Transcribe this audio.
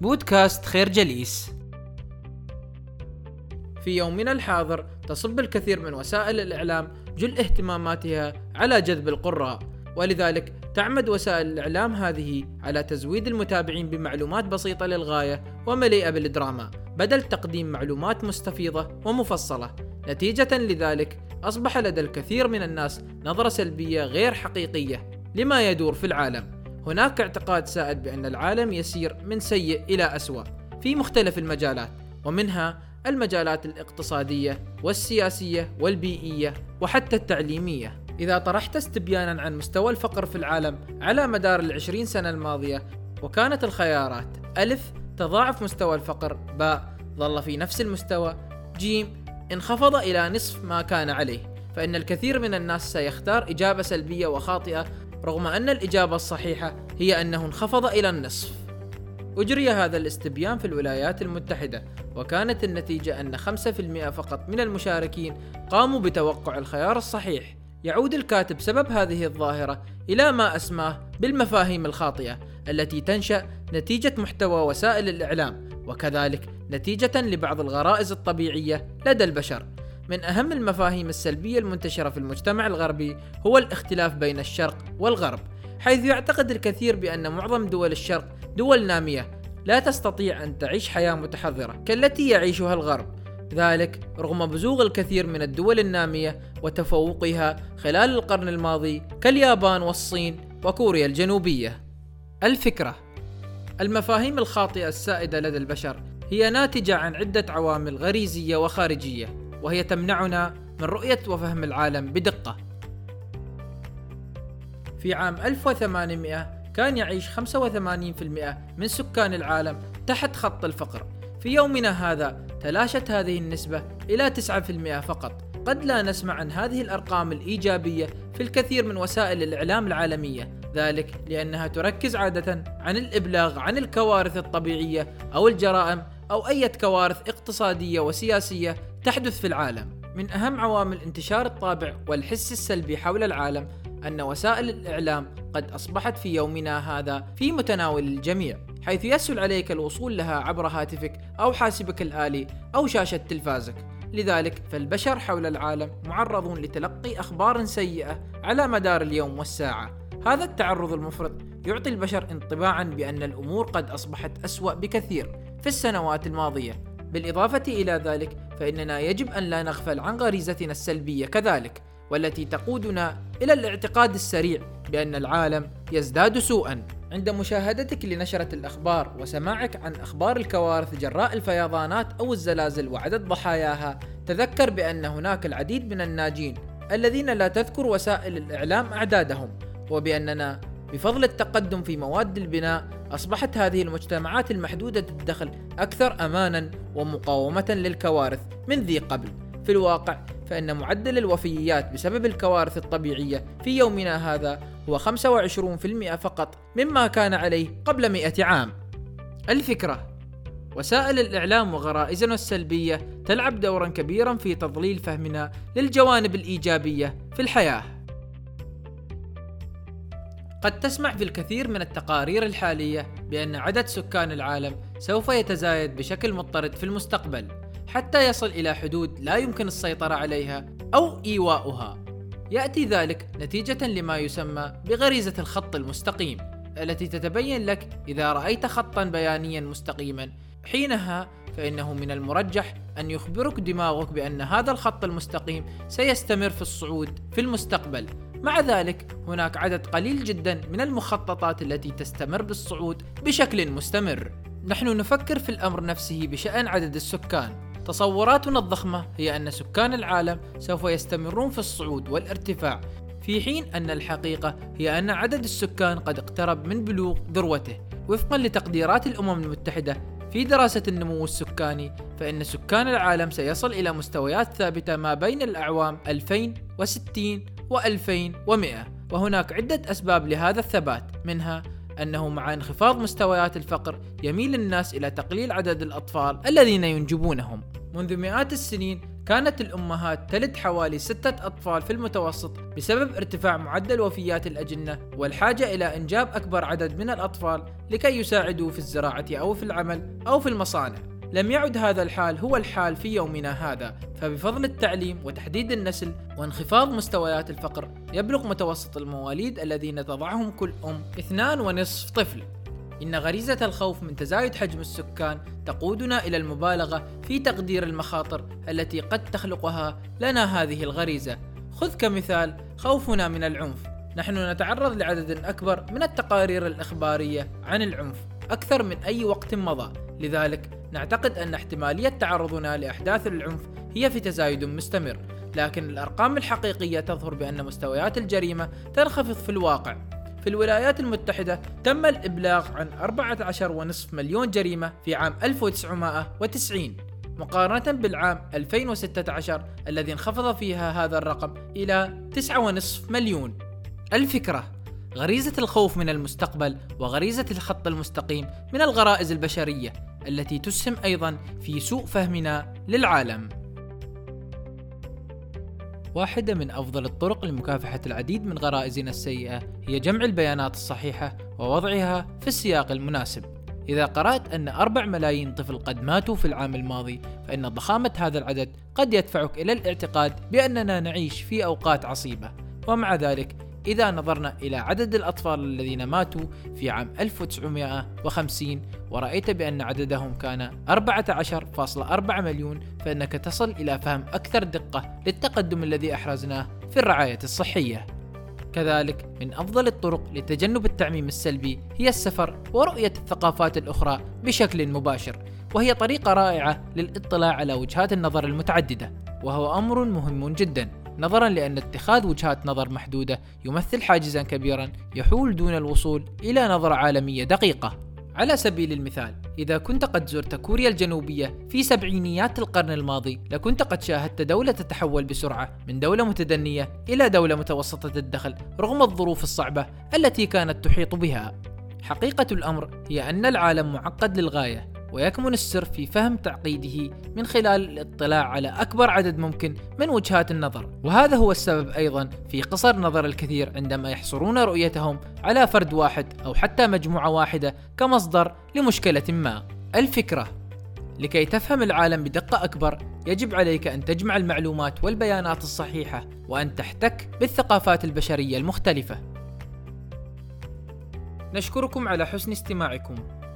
بودكاست خير جليس. في يومنا الحاضر تصب الكثير من وسائل الإعلام جل اهتماماتها على جذب القراء ولذلك تعمد وسائل الإعلام هذه على تزويد المتابعين بمعلومات بسيطة للغاية ومليئة بالدراما بدل تقديم معلومات مستفيضة ومفصلة. نتيجة لذلك أصبح لدى الكثير من الناس نظرة سلبية غير حقيقية لما يدور في العالم. هناك اعتقاد سائد بأن العالم يسير من سيء إلى أسوأ في مختلف المجالات ومنها المجالات الاقتصادية والسياسية والبيئية وحتى التعليمية. إذا طرحت استبيانا عن مستوى الفقر في العالم على مدار العشرين سنة الماضية وكانت الخيارات ألف تضاعف مستوى الفقر باء ظل في نفس المستوى جيم انخفض إلى نصف ما كان عليه فإن الكثير من الناس سيختار إجابة سلبية وخاطئة رغم أن الإجابة الصحيحة هي أنه انخفض إلى النصف. أجري هذا الاستبيان في الولايات المتحدة وكانت النتيجة أن 5% فقط من المشاركين قاموا بتوقع الخيار الصحيح. يعود الكاتب سبب هذه الظاهرة إلى ما أسماه بالمفاهيم الخاطئة التي تنشأ نتيجة محتوى وسائل الإعلام وكذلك نتيجة لبعض الغرائز الطبيعية لدى البشر. من أهم المفاهيم السلبية المنتشرة في المجتمع الغربي هو الاختلاف بين الشرق والغرب حيث يعتقد الكثير بأن معظم دول الشرق دول نامية لا تستطيع أن تعيش حياة متحضرة كالتي يعيشها الغرب ذلك رغم بزوغ الكثير من الدول النامية وتفوقها خلال القرن الماضي كاليابان والصين وكوريا الجنوبية. الفكرة المفاهيم الخاطئة السائدة لدى البشر هي ناتجة عن عدة عوامل غريزية وخارجية وهي تمنعنا من رؤية وفهم العالم بدقة. في عام 1800 كان يعيش 85% من سكان العالم تحت خط الفقر. في يومنا هذا تلاشت هذه النسبة إلى 9% فقط. قد لا نسمع عن هذه الأرقام الإيجابية في الكثير من وسائل الإعلام العالمية، ذلك لأنها تركز عادة عن الإبلاغ عن الكوارث الطبيعية أو الجرائم أو أي كوارث اقتصادية وسياسية تحدث في العالم. من أهم عوامل انتشار الطابع والحس السلبي حول العالم أن وسائل الإعلام قد أصبحت في يومنا هذا في متناول الجميع، حيث يسهل عليك الوصول لها عبر هاتفك أو حاسبك الآلي أو شاشة تلفازك. لذلك فالبشر حول العالم معرضون لتلقي أخبار سيئة على مدار اليوم والساعة. هذا التعرض المفرط يعطي البشر انطباعا بأن الأمور قد أصبحت أسوأ بكثير في السنوات الماضية. بالإضافة إلى ذلك فإننا يجب أن لا نغفل عن غريزتنا السلبية كذلك والتي تقودنا إلى الاعتقاد السريع بأن العالم يزداد سوءا. عند مشاهدتك لنشرة الأخبار وسماعك عن أخبار الكوارث جراء الفيضانات أو الزلازل وعدد ضحاياها تذكر بأن هناك العديد من الناجين الذين لا تذكر وسائل الإعلام أعدادهم وبأننا بفضل التقدم في مواد البناء أصبحت هذه المجتمعات المحدودة الدخل أكثر أمانا ومقاومة للكوارث من ذي قبل في الواقع فإن معدل الوفيات بسبب الكوارث الطبيعية في يومنا هذا هو 25% فقط مما كان عليه قبل 100 عام. الفكرة وسائل الإعلام وغرائزنا السلبية تلعب دورا كبيرا في تضليل فهمنا للجوانب الإيجابية في الحياة. قد تسمع في الكثير من التقارير الحالية بأن عدد سكان العالم سوف يتزايد بشكل مضطرد في المستقبل حتى يصل إلى حدود لا يمكن السيطرة عليها أو إيواؤها. يأتي ذلك نتيجة لما يسمى بغريزة الخط المستقيم التي تتبين لك إذا رأيت خطا بيانيا مستقيما حينها فإنه من المرجح أن يخبرك دماغك بأن هذا الخط المستقيم سيستمر في الصعود في المستقبل مع ذلك هناك عدد قليل جدا من المخططات التي تستمر بالصعود بشكل مستمر. نحن نفكر في الأمر نفسه بشأن عدد السكان. تصوراتنا الضخمة هي أن سكان العالم سوف يستمرون في الصعود والارتفاع في حين أن الحقيقة هي أن عدد السكان قد اقترب من بلوغ ذروته. وفقا لتقديرات الأمم المتحدة في دراسة النمو السكاني فإن سكان العالم سيصل إلى مستويات ثابتة ما بين الأعوام 2060 و 2100 وهناك عدة أسباب لهذا الثبات. منها أنه مع انخفاض مستويات الفقر يميل الناس إلى تقليل عدد الأطفال الذين ينجبونهم. منذ مئات السنين كانت الأمهات تلد حوالي ستة أطفال في المتوسط بسبب ارتفاع معدل وفيات الأجنة والحاجة إلى إنجاب أكبر عدد من الأطفال لكي يساعدوا في الزراعة أو في العمل أو في المصانع. لم يعد هذا الحال هو الحال في يومنا هذا. فبفضل التعليم وتحديد النسل وانخفاض مستويات الفقر يبلغ متوسط المواليد الذين تضعهم كل أم اثنان ونصف طفل. إن غريزة الخوف من تزايد حجم السكان تقودنا إلى المبالغة في تقدير المخاطر التي قد تخلقها لنا هذه الغريزة. خذ كمثال خوفنا من العنف. نحن نتعرض لعدد أكبر من التقارير الإخبارية عن العنف أكثر من أي وقت مضى. لذلك نعتقد أن احتمالية تعرضنا لأحداث العنف هي في تزايد مستمر لكن الأرقام الحقيقية تظهر بأن مستويات الجريمة تنخفض في الواقع. في الولايات المتحدة تم الإبلاغ عن 14.5 مليون جريمة في عام 1990 مقارنة بالعام 2016 الذي انخفض فيها هذا الرقم إلى 9.5 مليون. الفكرة غريزة الخوف من المستقبل وغريزة الخط المستقيم من الغرائز البشرية. التي تسهم أيضا في سوء فهمنا للعالم واحدة من أفضل الطرق لمكافحة العديد من غرائزنا السيئة هي جمع البيانات الصحيحة ووضعها في السياق المناسب. إذا قرأت أن أربع ملايين طفل قد ماتوا في العام الماضي، فإن ضخامة هذا العدد قد يدفعك إلى الاعتقاد بأننا نعيش في أوقات عصيبة، ومع ذلك إذا نظرنا إلى عدد الأطفال الذين ماتوا في عام 1950 ورأيت بأن عددهم كان 14.4 مليون فإنك تصل إلى فهم أكثر دقة للتقدم الذي أحرزناه في الرعاية الصحية. كذلك من أفضل الطرق لتجنب التعميم السلبي هي السفر ورؤية الثقافات الأخرى بشكل مباشر، وهي طريقة رائعة للاطلاع على وجهات النظر المتعددة، وهو أمر مهم جدا. نظرا لأن اتخاذ وجهات نظر محدودة يمثل حاجزا كبيرا يحول دون الوصول إلى نظرة عالمية دقيقة. على سبيل المثال إذا كنت قد زرت كوريا الجنوبية في سبعينيات القرن الماضي لكنت قد شاهدت دولة تتحول بسرعة من دولة متدنية إلى دولة متوسطة الدخل رغم الظروف الصعبة التي كانت تحيط بها. حقيقة الأمر هي أن العالم معقد للغاية. ويكمن السر في فهم تعقيده من خلال الاطلاع على أكبر عدد ممكن من وجهات النظر. وهذا هو السبب أيضا في قصر نظر الكثير عندما يحصرون رؤيتهم على فرد واحد أو حتى مجموعة واحدة كمصدر لمشكلة ما. الفكرة لكي تفهم العالم بدقة أكبر يجب عليك أن تجمع المعلومات والبيانات الصحيحة وأن تحتك بالثقافات البشرية المختلفة. نشكركم على حسن استماعكم.